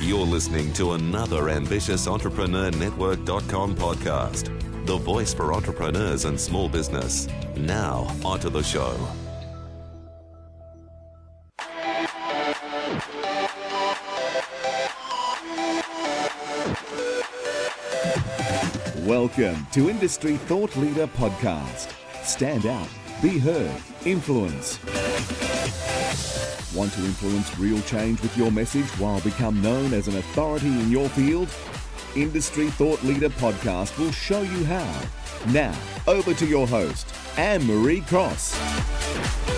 You're listening to another ambitious Entrepreneur Network.com podcast, the voice for entrepreneurs and small business. Now, onto the show. Welcome to Industry Thought Leader Podcast. Stand out, be heard, influence. Want to influence real change with your message while become known as an authority in your field? Industry Thought Leader Podcast will show you how. Now, over to your host, Anne Marie Cross.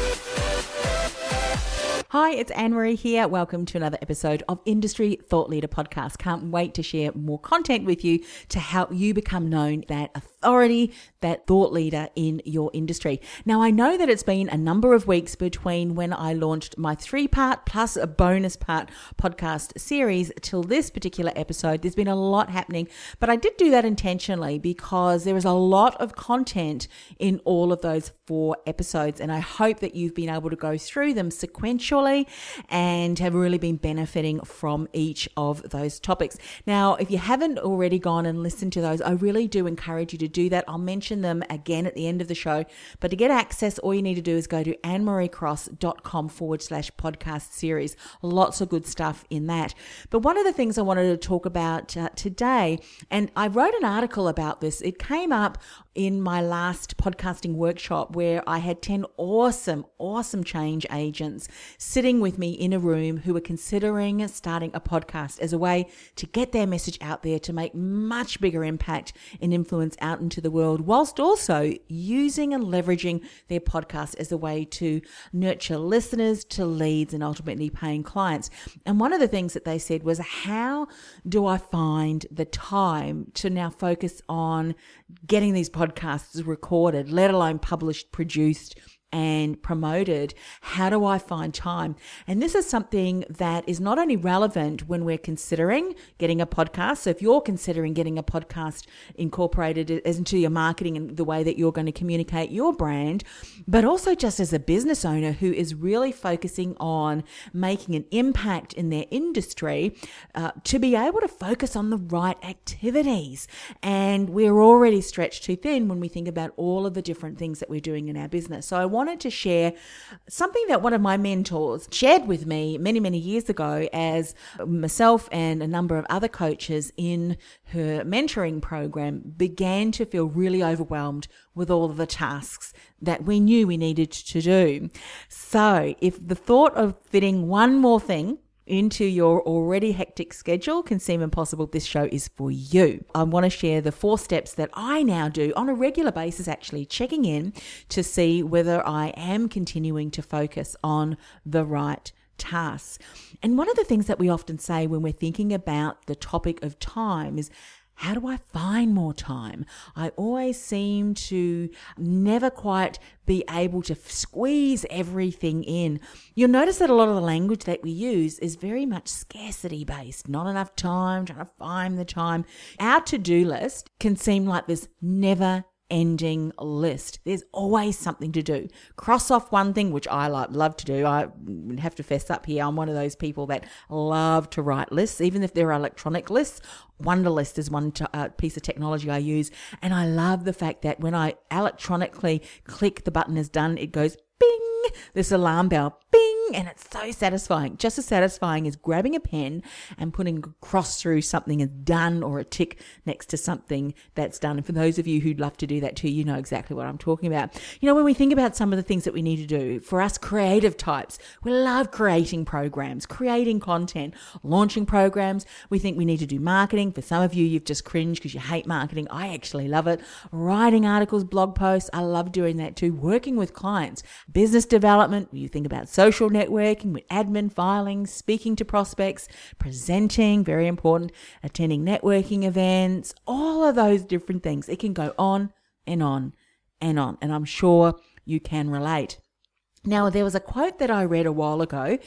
Hi, it's Anne Marie here. Welcome to another episode of Industry Thought Leader Podcast. Can't wait to share more content with you to help you become known that authority, that thought leader in your industry. Now, I know that it's been a number of weeks between when I launched my three part plus a bonus part podcast series till this particular episode. There's been a lot happening, but I did do that intentionally because there is a lot of content in all of those four episodes, and I hope that you've been able to go through them sequentially and have really been benefiting from each of those topics. Now, if you haven't already gone and listened to those, I really do encourage you to do that. I'll mention them again at the end of the show. But to get access, all you need to do is go to annemariecross.com forward slash podcast series. Lots of good stuff in that. But one of the things I wanted to talk about uh, today, and I wrote an article about this, it came up in my last podcasting workshop where I had 10 awesome, awesome change agents sitting with me in a room who were considering starting a podcast as a way to get their message out there to make much bigger impact and influence out into the world, whilst also using and leveraging their podcast as a way to nurture listeners to leads and ultimately paying clients. And one of the things that they said was, How do I find the time to now focus on getting these podcasts recorded, let alone published, produced, and promoted, how do I find time? And this is something that is not only relevant when we're considering getting a podcast. So if you're considering getting a podcast incorporated into your marketing and the way that you're going to communicate your brand, but also just as a business owner who is really focusing on making an impact in their industry, uh, to be able to focus on the right activities. And we're already stretched too thin when we think about all of the different things that we're doing in our business. So I want wanted to share something that one of my mentors shared with me many, many years ago as myself and a number of other coaches in her mentoring program began to feel really overwhelmed with all of the tasks that we knew we needed to do. So, if the thought of fitting one more thing into your already hectic schedule can seem impossible, this show is for you. I want to share the four steps that I now do on a regular basis, actually checking in to see whether I am continuing to focus on the right tasks. And one of the things that we often say when we're thinking about the topic of time is how do I find more time? I always seem to never quite be able to squeeze everything in. You'll notice that a lot of the language that we use is very much scarcity based. Not enough time, trying to find the time. Our to do list can seem like this never ending list. There's always something to do. Cross off one thing, which I like, love to do. I have to fess up here. I'm one of those people that love to write lists, even if they're electronic lists. Wunderlist is one uh, piece of technology I use. And I love the fact that when I electronically click the button is done, it goes bing, this alarm bell, and it's so satisfying. Just as satisfying as grabbing a pen and putting a cross through something as done or a tick next to something that's done. And for those of you who'd love to do that too, you know exactly what I'm talking about. You know, when we think about some of the things that we need to do, for us creative types, we love creating programs, creating content, launching programs. We think we need to do marketing. For some of you, you've just cringed because you hate marketing. I actually love it. Writing articles, blog posts, I love doing that too. Working with clients, business development, you think about social networking with admin filing, speaking to prospects, presenting, very important, attending networking events, all of those different things. It can go on and on and on. And I'm sure you can relate. Now, there was a quote that I read a while ago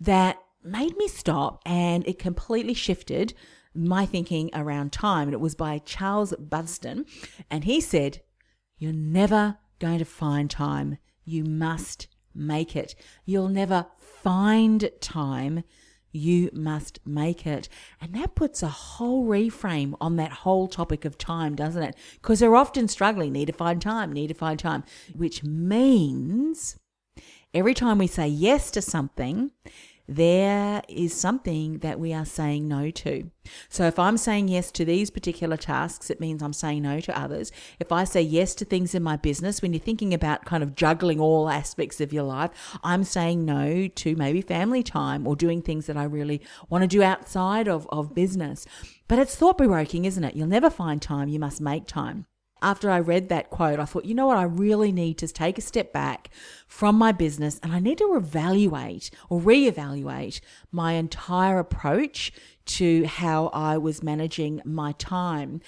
that made me stop and it completely shifted my thinking around time. And it was by Charles Buxton. And he said, You're never going to find time. You must make it. You'll never find time. you must make it. And that puts a whole reframe on that whole topic of time, doesn't it? Because they're often struggling, need to find time, need to find time, which means every time we say yes to something, there is something that we are saying no to. So if I'm saying yes to these particular tasks, it means I'm saying no to others. If I say yes to things in my business, when you're thinking about kind of juggling all aspects of your life, I'm saying no to maybe family time or doing things that I really want to do outside of, of business. But it's thought provoking, isn't it? You'll never find time, you must make time after I read that quote, I thought, you know what? I really need to take a step back from my business and I need to evaluate or reevaluate my entire approach to how I was managing my time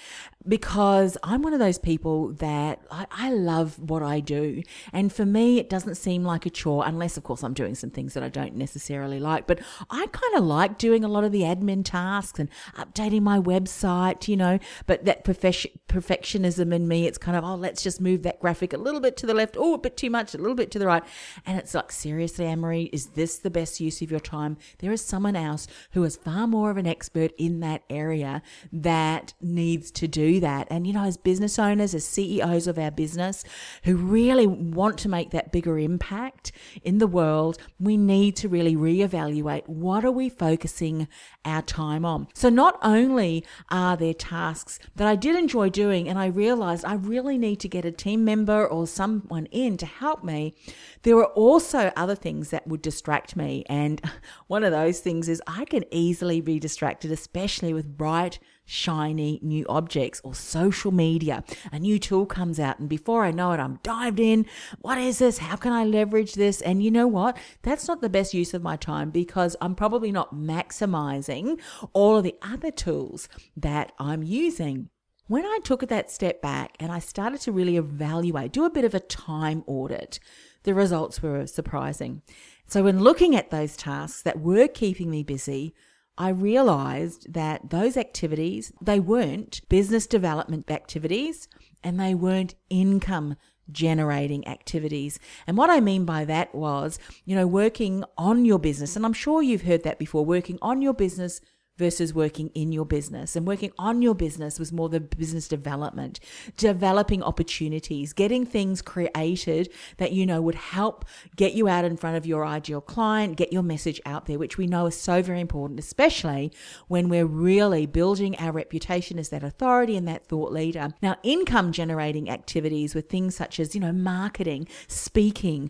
because I'm one of those people that I, I, love what I do. And for me, it doesn't seem like a chore, unless, of course, I'm doing some things that I don't necessarily like. But I kind of like doing a lot of the admin tasks and updating my website, you know. But that perfectionism in me, it's kind of, oh, let's just move that graphic a little bit to the left, oh, a bit too much, a little bit to the right. And it's like, seriously, Anne-Marie, is this the best use of your time? There is someone else who is far more of an expert in that area that needs to do that. And, you know, as business owners, as CEOs of our business who really want to make that bigger impact in the world, we need to really reevaluate what are we focusing our time on. So not only are there tasks that I did enjoy doing and I realized I really need to get a team member or someone in to help me, there were also other things that would distract me. And one of those things is I can easily be distracted, especially with bright shiny new objects or social media. A new tool comes out, and before I know it, I'm dived in. What is this? How can I leverage this? And you know what? That's not the best use of my time because I'm probably not maximizing all of the other tools that I'm using. When I took that step back and I started to really evaluate, do a bit of a time audit, the results were surprising. So, when looking at those tasks that were keeping me busy, I realized that those activities, they weren't business development activities and they weren't income generating activities. And what I mean by that was, you know, working on your business. And I'm sure you've heard that before, working on your business versus working in your business. And working on your business was more the business development, developing opportunities, getting things created that you know would help get you out in front of your ideal client, get your message out there, which we know is so very important, especially when we're really building our reputation as that authority and that thought leader. Now, income generating activities with things such as, you know, marketing, speaking,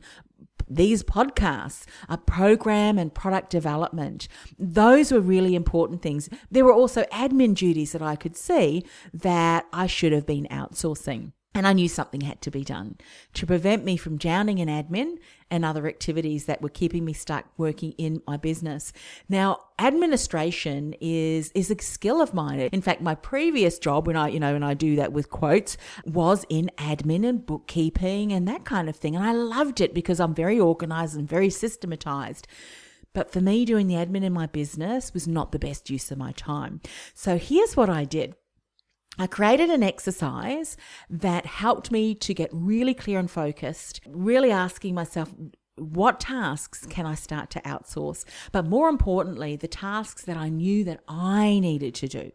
these podcasts, a program and product development. Those were really important things. There were also admin duties that I could see that I should have been outsourcing. And I knew something had to be done to prevent me from drowning in admin and other activities that were keeping me stuck working in my business. Now, administration is is a skill of mine. In fact, my previous job when I, you know, and I do that with quotes, was in admin and bookkeeping and that kind of thing. And I loved it because I'm very organized and very systematized. But for me, doing the admin in my business was not the best use of my time. So here's what I did. I created an exercise that helped me to get really clear and focused, really asking myself, what tasks can I start to outsource? But more importantly, the tasks that I knew that I needed to do,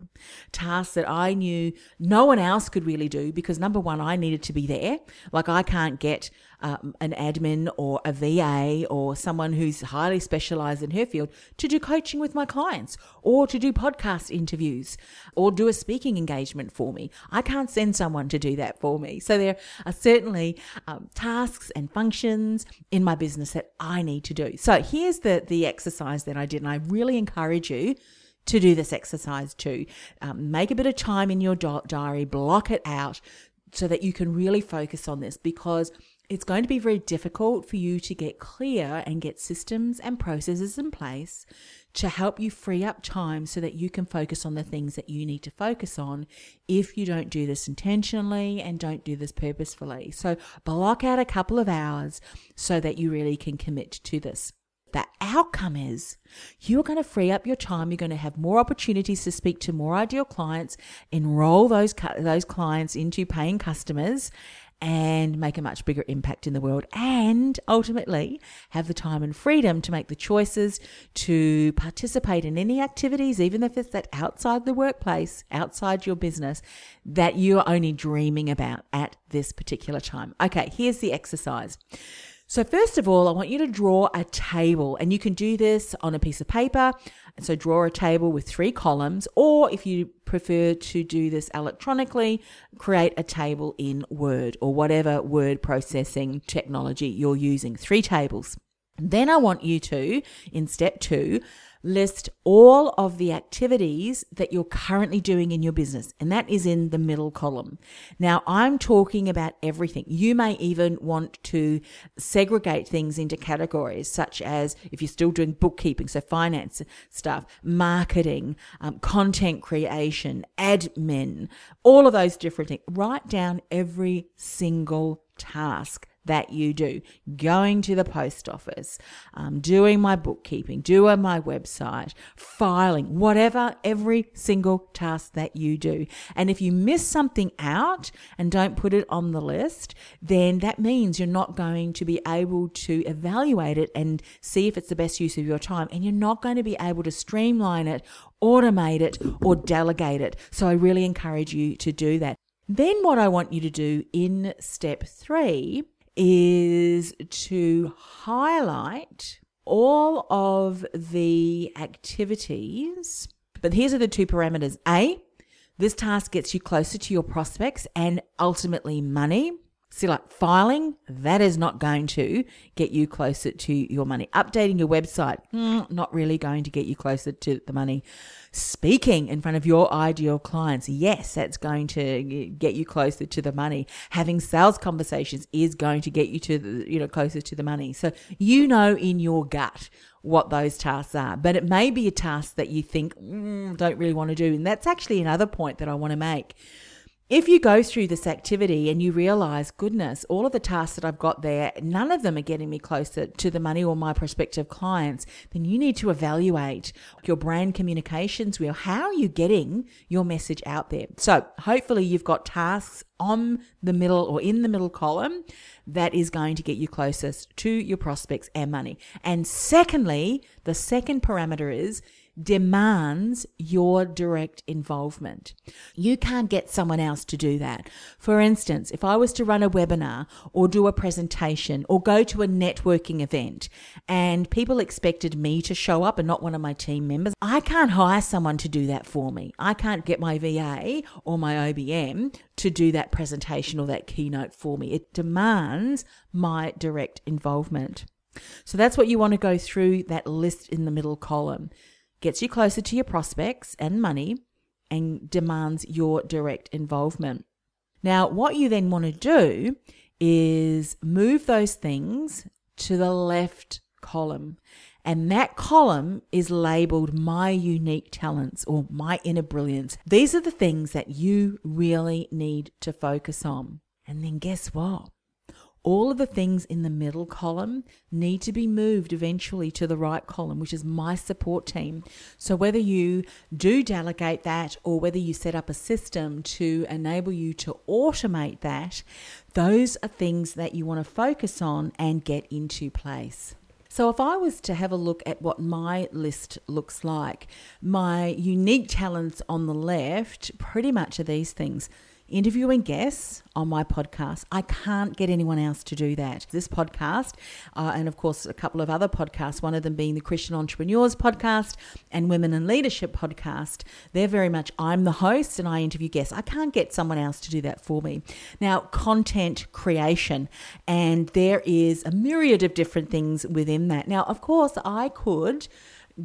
tasks that I knew no one else could really do because number one, I needed to be there. Like I can't get um, an admin or a VA or someone who's highly specialized in her field to do coaching with my clients or to do podcast interviews or do a speaking engagement for me. I can't send someone to do that for me. So there are certainly um, tasks and functions in my business that I need to do. So here's the, the exercise that I did, and I really encourage you to do this exercise too. Um, make a bit of time in your diary, block it out so that you can really focus on this because it's going to be very difficult for you to get clear and get systems and processes in place to help you free up time so that you can focus on the things that you need to focus on if you don't do this intentionally and don't do this purposefully. So block out a couple of hours so that you really can commit to this. The outcome is you're going to free up your time. You're going to have more opportunities to speak to more ideal clients, enroll those, those clients into paying customers, and make a much bigger impact in the world and ultimately have the time and freedom to make the choices to participate in any activities, even if it's that outside the workplace, outside your business, that you're only dreaming about at this particular time. Okay, here's the exercise. So, first of all, I want you to draw a table, and you can do this on a piece of paper. So, draw a table with three columns, or if you prefer to do this electronically, create a table in Word or whatever word processing technology you're using. Three tables. Then I want you to, in step two, list all of the activities that you're currently doing in your business, and that is in the middle column. Now, I'm talking about everything. You may even want to segregate things into categories, such as if you're still doing bookkeeping, so finance stuff, marketing, um, content creation, admin, all of those different things. Write down every single task that you do. Going to the post office, um, doing my bookkeeping, doing my website, filing, whatever, every single task that you do. And if you miss something out and don't put it on the list, then that means you're not going to be able to evaluate it and see if it's the best use of your time. And you're not going to be able to streamline it, automate it, or delegate it. So I really encourage you to do that. Then, what I want you to do in step three is to highlight all of the activities. But here's are the two parameters. A, this task gets you closer to your prospects and ultimately money. See, like filing, that is not going to get you closer to your money. Updating your website, mm, not really going to get you closer to the money. Speaking in front of your ideal clients, yes, that's going to get you closer to the money. Having sales conversations is going to get you to the, you know, closer to the money. So you know in your gut what those tasks are. But it may be a task that you think, mm, don't really want to do. And that's actually another point that I want to make if you go through this activity and you realize, goodness, all of the tasks that I've got there, none of them are getting me closer to the money or my prospective clients, then you need to evaluate your brand communications wheel. How are you getting your message out there? So hopefully you've got tasks on the middle or in the middle column that is going to get you closest to your prospects and money. And secondly, the second parameter is demands your direct involvement. You can't get someone else to do that. For instance, if I was to run a webinar or do a presentation or go to a networking event and people expected me to show up and not one of my team members, I can't hire someone to do that for me. I can't get my VA or my OBM to do that presentation or that keynote for me. It demands my direct involvement. So that's what you want to go through that list in the middle column gets you closer to your prospects and money, and demands your direct involvement. Now, what you then want to do is move those things to the left column. And that column is labeled My Unique Talents or My Inner Brilliance. These are the things that you really need to focus on. And then guess what? All of the things in the middle column need to be moved eventually to the right column, which is my support team. So, whether you do delegate that or whether you set up a system to enable you to automate that, those are things that you want to focus on and get into place. So, if I was to have a look at what my list looks like, my unique talents on the left pretty much are these things interviewing guests on my podcast. I can't get anyone else to do that. This podcast, uh, and of course, a couple of other podcasts, one of them being the Christian Entrepreneurs podcast and Women in Leadership podcast, they're very much I'm the host and I interview guests. I can't get someone else to do that for me. Now, content creation, and there is a myriad of different things within that. Now, of course, I could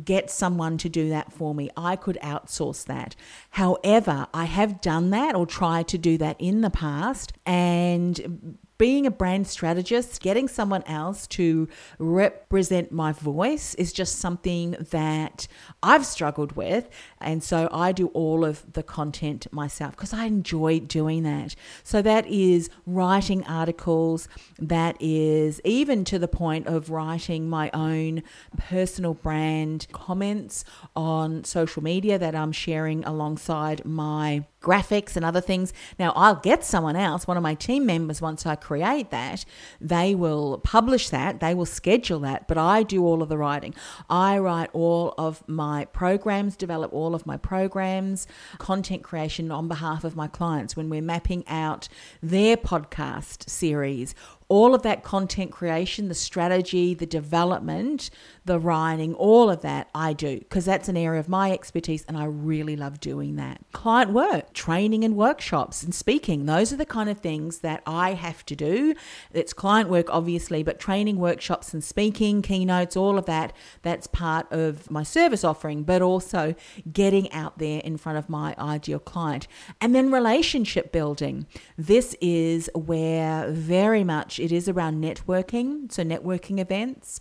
get someone to do that for me. I could outsource that. However, I have done that or tried to do that in the past and being a brand strategist, getting someone else to represent my voice is just something that I've struggled with. And so I do all of the content myself because I enjoy doing that. So that is writing articles, that is even to the point of writing my own personal brand comments on social media that I'm sharing alongside my graphics and other things. Now, I'll get someone else, one of my team members, once I create that, they will publish that, they will schedule that, but I do all of the writing. I write all of my programs, develop all of my programs, content creation on behalf of my clients when we're mapping out their podcast series all of that content creation, the strategy, the development, the writing, all of that I do because that's an area of my expertise and I really love doing that. Client work, training and workshops and speaking, those are the kind of things that I have to do. It's client work, obviously, but training, workshops, and speaking, keynotes, all of that, that's part of my service offering, but also getting out there in front of my ideal client. And then relationship building. This is where very much it is around networking, so networking events.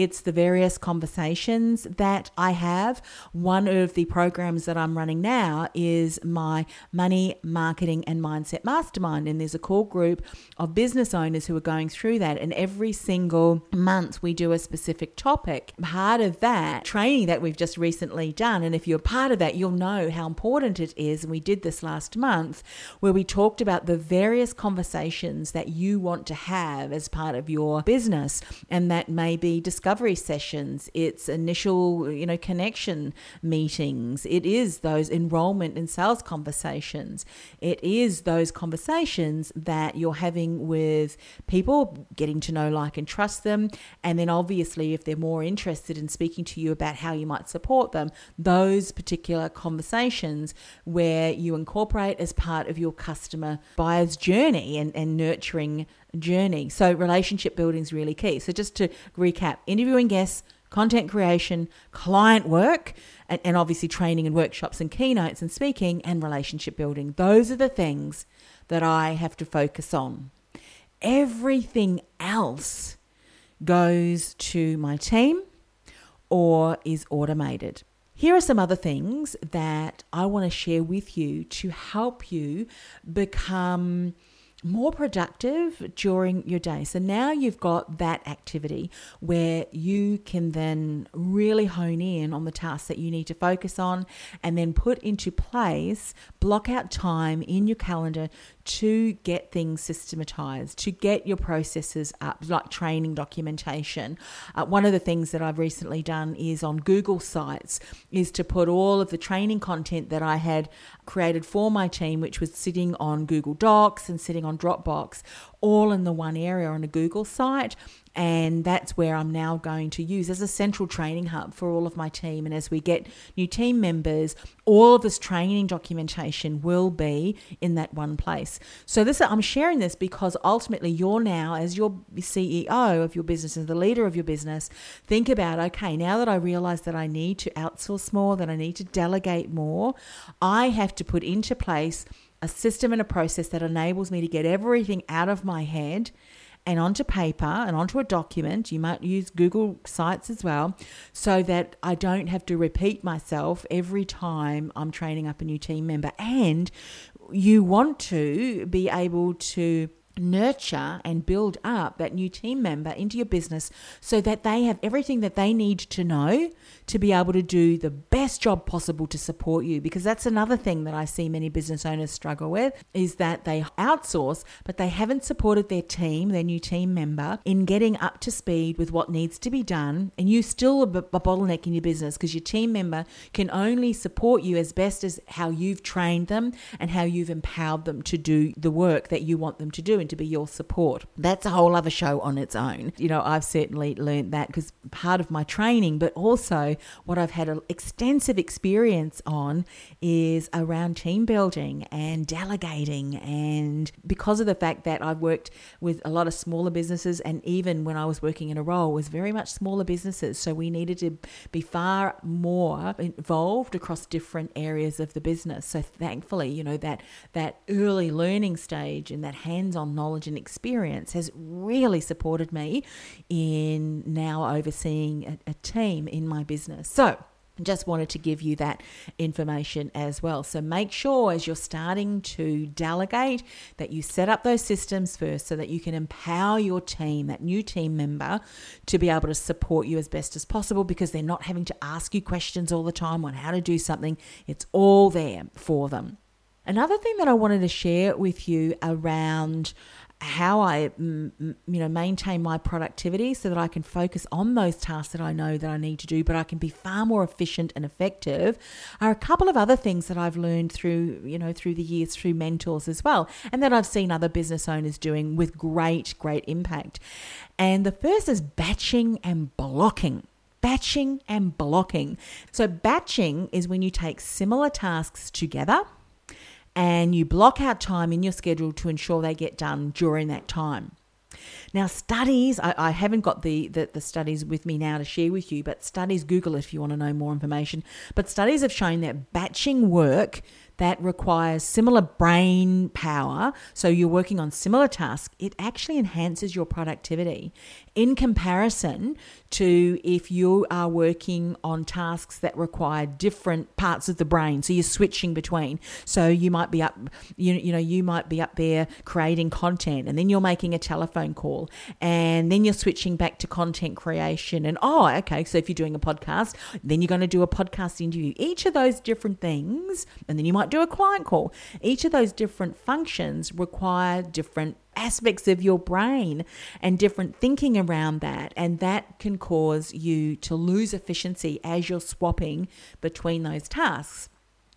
It's the various conversations that I have. One of the programs that I'm running now is my Money, Marketing, and Mindset Mastermind. And there's a core group of business owners who are going through that. And every single month, we do a specific topic. Part of that training that we've just recently done, and if you're part of that, you'll know how important it is. And we did this last month where we talked about the various conversations that you want to have as part of your business. And that may be discussed discovery sessions, it's initial, you know, connection meetings, it is those enrollment and sales conversations, it is those conversations that you're having with people, getting to know, like, and trust them. And then obviously, if they're more interested in speaking to you about how you might support them, those particular conversations where you incorporate as part of your customer buyer's journey and, and nurturing journey. So relationship building is really key. So just to recap, interviewing guests, content creation, client work, and, and obviously training and workshops and keynotes and speaking and relationship building. Those are the things that I have to focus on. Everything else goes to my team or is automated. Here are some other things that I want to share with you to help you become more productive during your day. So now you've got that activity where you can then really hone in on the tasks that you need to focus on and then put into place, block out time in your calendar to get things systematized, to get your processes up, like training documentation. Uh, one of the things that I've recently done is on Google Sites is to put all of the training content that I had created for my team, which was sitting on Google Docs and sitting on Dropbox, all in the one area on a Google site. And that's where I'm now going to use as a central training hub for all of my team. And as we get new team members, all of this training documentation will be in that one place. So this I'm sharing this because ultimately you're now, as your CEO of your business and the leader of your business, think about okay, now that I realize that I need to outsource more, that I need to delegate more, I have to put into place a system and a process that enables me to get everything out of my head and onto paper and onto a document. You might use Google Sites as well, so that I don't have to repeat myself every time I'm training up a new team member. And you want to be able to nurture and build up that new team member into your business so that they have everything that they need to know to be able to do the best job possible to support you. Because that's another thing that I see many business owners struggle with is that they outsource but they haven't supported their team their new team member in getting up to speed with what needs to be done. And you still a bottleneck in your business because your team member can only support you as best as how you've trained them and how you've empowered them to do the work that you want them to do and to be your support that's a whole other show on its own you know I've certainly learned that because part of my training but also what I've had an extensive experience on is around team building and delegating. And because of the fact that I've worked with a lot of smaller businesses, and even when I was working in a role, was very much smaller businesses. So we needed to be far more involved across different areas of the business. So thankfully, you know, that that early learning stage and that hands-on on knowledge and experience has really supported me in now overseeing a, a team in my business. So, just wanted to give you that information as well. So make sure as you're starting to delegate that you set up those systems first so that you can empower your team, that new team member, to be able to support you as best as possible because they're not having to ask you questions all the time on how to do something. It's all there for them. Another thing that I wanted to share with you around how I, you know, maintain my productivity so that I can focus on those tasks that I know that I need to do, but I can be far more efficient and effective, are a couple of other things that I've learned through, you know, through the years through mentors as well, and that I've seen other business owners doing with great, great impact. And the first is batching and blocking batching and blocking. So, batching is when you take similar tasks together and you block out time in your schedule to ensure they get done during that time. Now, studies, I, I haven't got the, the, the, studies with me now to share with you, but studies, Google it if you want to know more information. But studies have shown that batching work that requires similar brain power, so you're working on similar tasks, it actually enhances your productivity in comparison to if you are working on tasks that require different parts of the brain. So you're switching between. So you might be up, you, you know, you might be up there creating content and then you're making a telephone call and then you're switching back to content creation. And oh, okay. So if you're doing a podcast, then you're going to do a podcast interview. Each of those different things, and then you might do a client call. Each of those different functions require different aspects of your brain and different thinking around that. And that can cause you to lose efficiency as you're swapping between those tasks.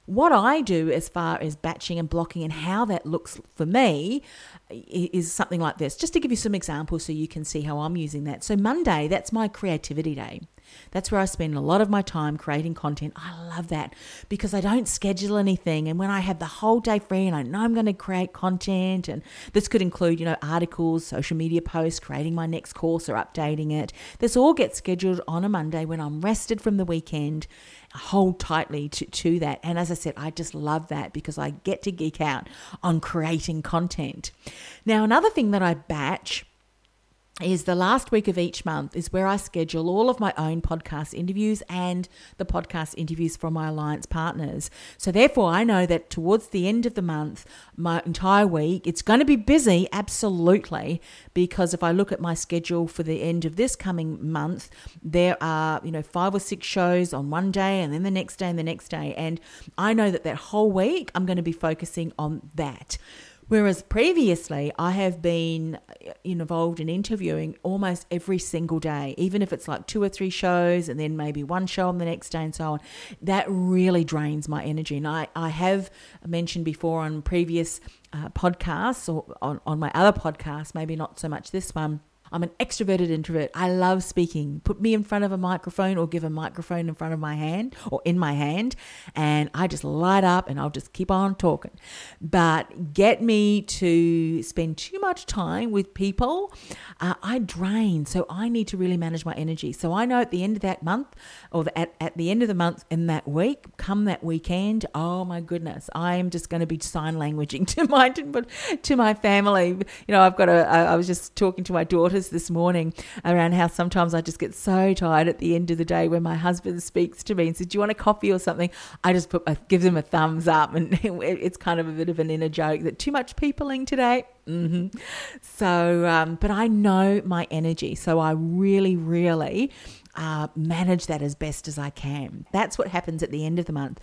What I do as far as batching and blocking and how that looks for me is something like this, just to give you some examples so you can see how I'm using that. So, Monday, that's my creativity day. That's where I spend a lot of my time creating content. I love that because I don't schedule anything. And when I have the whole day free and I know I'm going to create content, and this could include, you know, articles, social media posts, creating my next course or updating it, this all gets scheduled on a Monday when I'm rested from the weekend hold tightly to, to that. And as I said, I just love that because I get to geek out on creating content. Now, another thing that I batch is the last week of each month is where I schedule all of my own podcast interviews and the podcast interviews for my alliance partners. So therefore I know that towards the end of the month, my entire week, it's going to be busy absolutely because if I look at my schedule for the end of this coming month, there are, you know, five or six shows on one day and then the next day and the next day and I know that that whole week I'm going to be focusing on that. Whereas previously, I have been uh, involved in interviewing almost every single day, even if it's like two or three shows and then maybe one show on the next day and so on. That really drains my energy. And I, I have mentioned before on previous uh, podcasts or on, on my other podcasts, maybe not so much this one I'm an extroverted introvert. I love speaking. Put me in front of a microphone or give a microphone in front of my hand or in my hand, and I just light up and I'll just keep on talking. But get me to spend too much time with people, uh, I drain. So I need to really manage my energy. So I know at the end of that month or the, at, at the end of the month in that week, come that weekend, oh my goodness, I am just going to be sign languaging to my to my family. You know, I've got a. I was just talking to my daughters this morning around how sometimes I just get so tired at the end of the day when my husband speaks to me and says, "Do you want a coffee or something?" I just put, I give them a thumbs up, and it's kind of a bit of an inner joke that too much peopling today. Mm-hmm. So, um, but I know my energy, so I really, really uh, manage that as best as I can. That's what happens at the end of the month.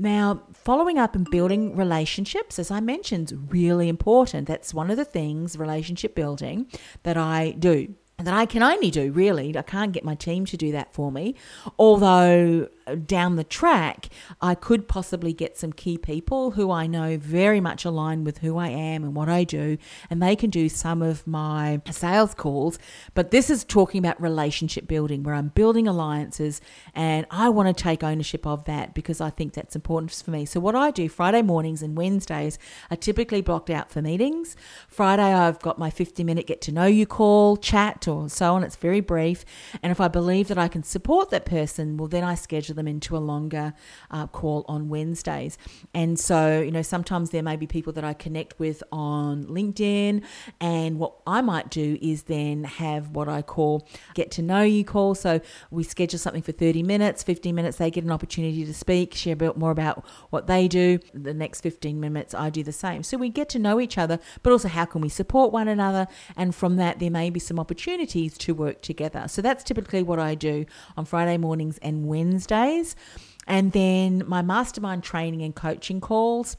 Now, following up and building relationships, as I mentioned, is really important. That's one of the things, relationship building, that I do that I can only do, really. I can't get my team to do that for me. Although down the track, I could possibly get some key people who I know very much align with who I am and what I do, and they can do some of my sales calls. But this is talking about relationship building, where I'm building alliances, and I want to take ownership of that because I think that's important for me. So, what I do Friday mornings and Wednesdays are typically blocked out for meetings. Friday, I've got my 50 minute get to know you call, chat, or so on. It's very brief. And if I believe that I can support that person, well, then I schedule them into a longer uh, call on Wednesdays. And so, you know, sometimes there may be people that I connect with on LinkedIn. And what I might do is then have what I call get to know you call. So we schedule something for 30 minutes, 15 minutes, they get an opportunity to speak, share a bit more about what they do. The next 15 minutes, I do the same. So we get to know each other, but also how can we support one another? And from that, there may be some opportunities to work together. So that's typically what I do on Friday mornings and Wednesdays. And then my mastermind training and coaching calls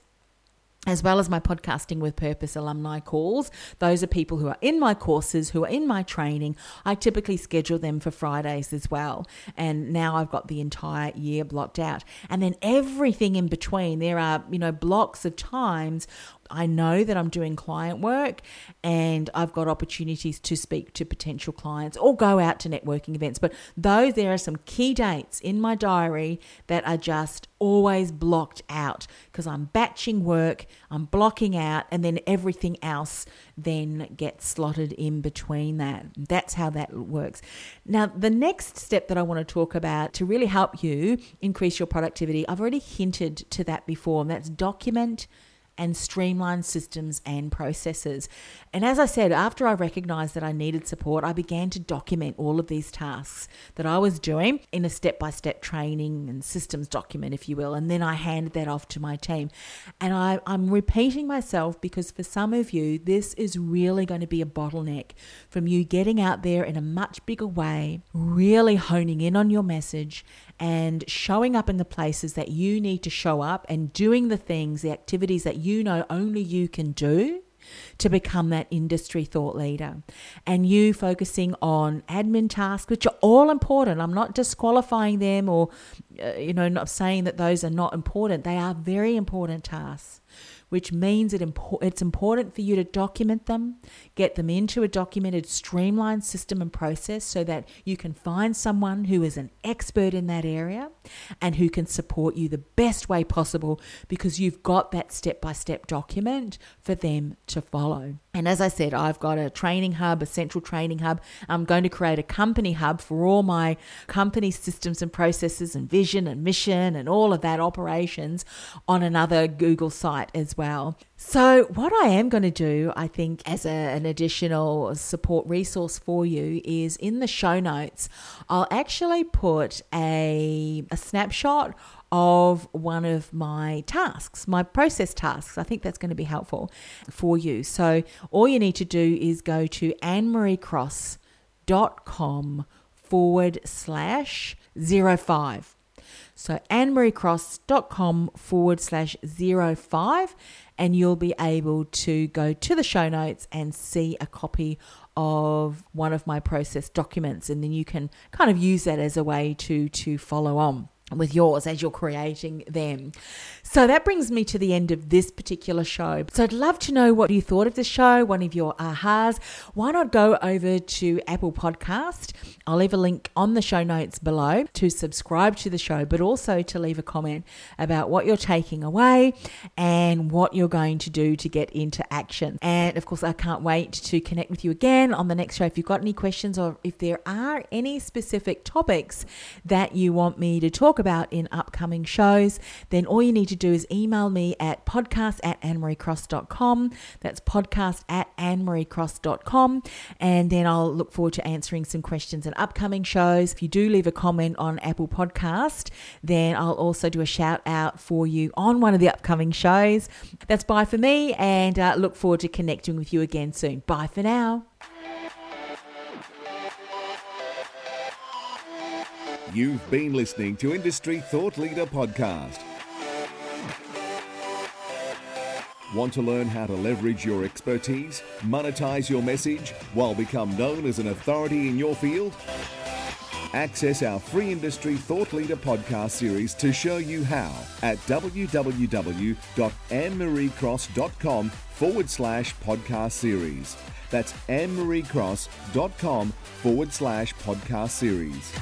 as well as my podcasting with purpose alumni calls those are people who are in my courses who are in my training. I typically schedule them for fridays as well. And now i've got the entire year blocked out. And then everything in between there are you know blocks of times I know that I'm doing client work and I've got opportunities to speak to potential clients or go out to networking events. But though there are some key dates in my diary that are just always blocked out because I'm batching work, I'm blocking out, and then everything else then gets slotted in between that. That's how that works. Now, the next step that I want to talk about to really help you increase your productivity, I've already hinted to that before, and that's document and streamline systems and processes. And as I said, after I recognized that I needed support, I began to document all of these tasks that I was doing in a step by step training and systems document, if you will. And then I handed that off to my team. And I, I'm repeating myself because for some of you, this is really going to be a bottleneck from you getting out there in a much bigger way, really honing in on your message and showing up in the places that you need to show up and doing the things, the activities that you know only you can do to become that industry thought leader. And you focusing on admin tasks, which are all important. I'm not disqualifying them or, uh, you know, not saying that those are not important. They are very important tasks which means it impo- it's important for you to document them, get them into a documented, streamlined system and process so that you can find someone who is an expert in that area and who can support you the best way possible because you've got that step by step document for them to follow. And as I said, I've got a training hub, a central training hub. I'm going to create a company hub for all my company systems and processes and vision and mission and all of that operations on another Google site as well. So, what I am going to do, I think, as a, an additional support resource for you is in the show notes, I'll actually put a, a snapshot of one of my tasks, my process tasks. I think that's going to be helpful for you. So all you need to do is go to annemariecross.com forward slash zero five. So annemariecross.com forward slash zero five, and you'll be able to go to the show notes and see a copy of one of my process documents, and then you can kind of use that as a way to to follow on with yours as you're creating them. So that brings me to the end of this particular show. So I'd love to know what you thought of the show, one of your ahas. Why not go over to Apple Podcast? I'll leave a link on the show notes below to subscribe to the show, but also to leave a comment about what you're taking away and what you're going to do to get into action. And of course, I can't wait to connect with you again on the next show. If you've got any questions or if there are any specific topics that you want me to talk about in upcoming shows, then all you need to do is email me at podcast at annemariecross.com. That's podcast at annemariecross.com. And then I'll look forward to answering some questions in upcoming shows. If you do leave a comment on Apple Podcast, then I'll also do a shout out for you on one of the upcoming shows. That's bye for me and uh, look forward to connecting with you again soon. Bye for now. You've been listening to Industry Thought Leader Podcast. Want to learn how to leverage your expertise, monetize your message, while become known as an authority in your field? Access our free Industry Thought Leader podcast series to show you how at www.annemariecross.com forward slash podcast series. That's annemariecross.com forward slash podcast series.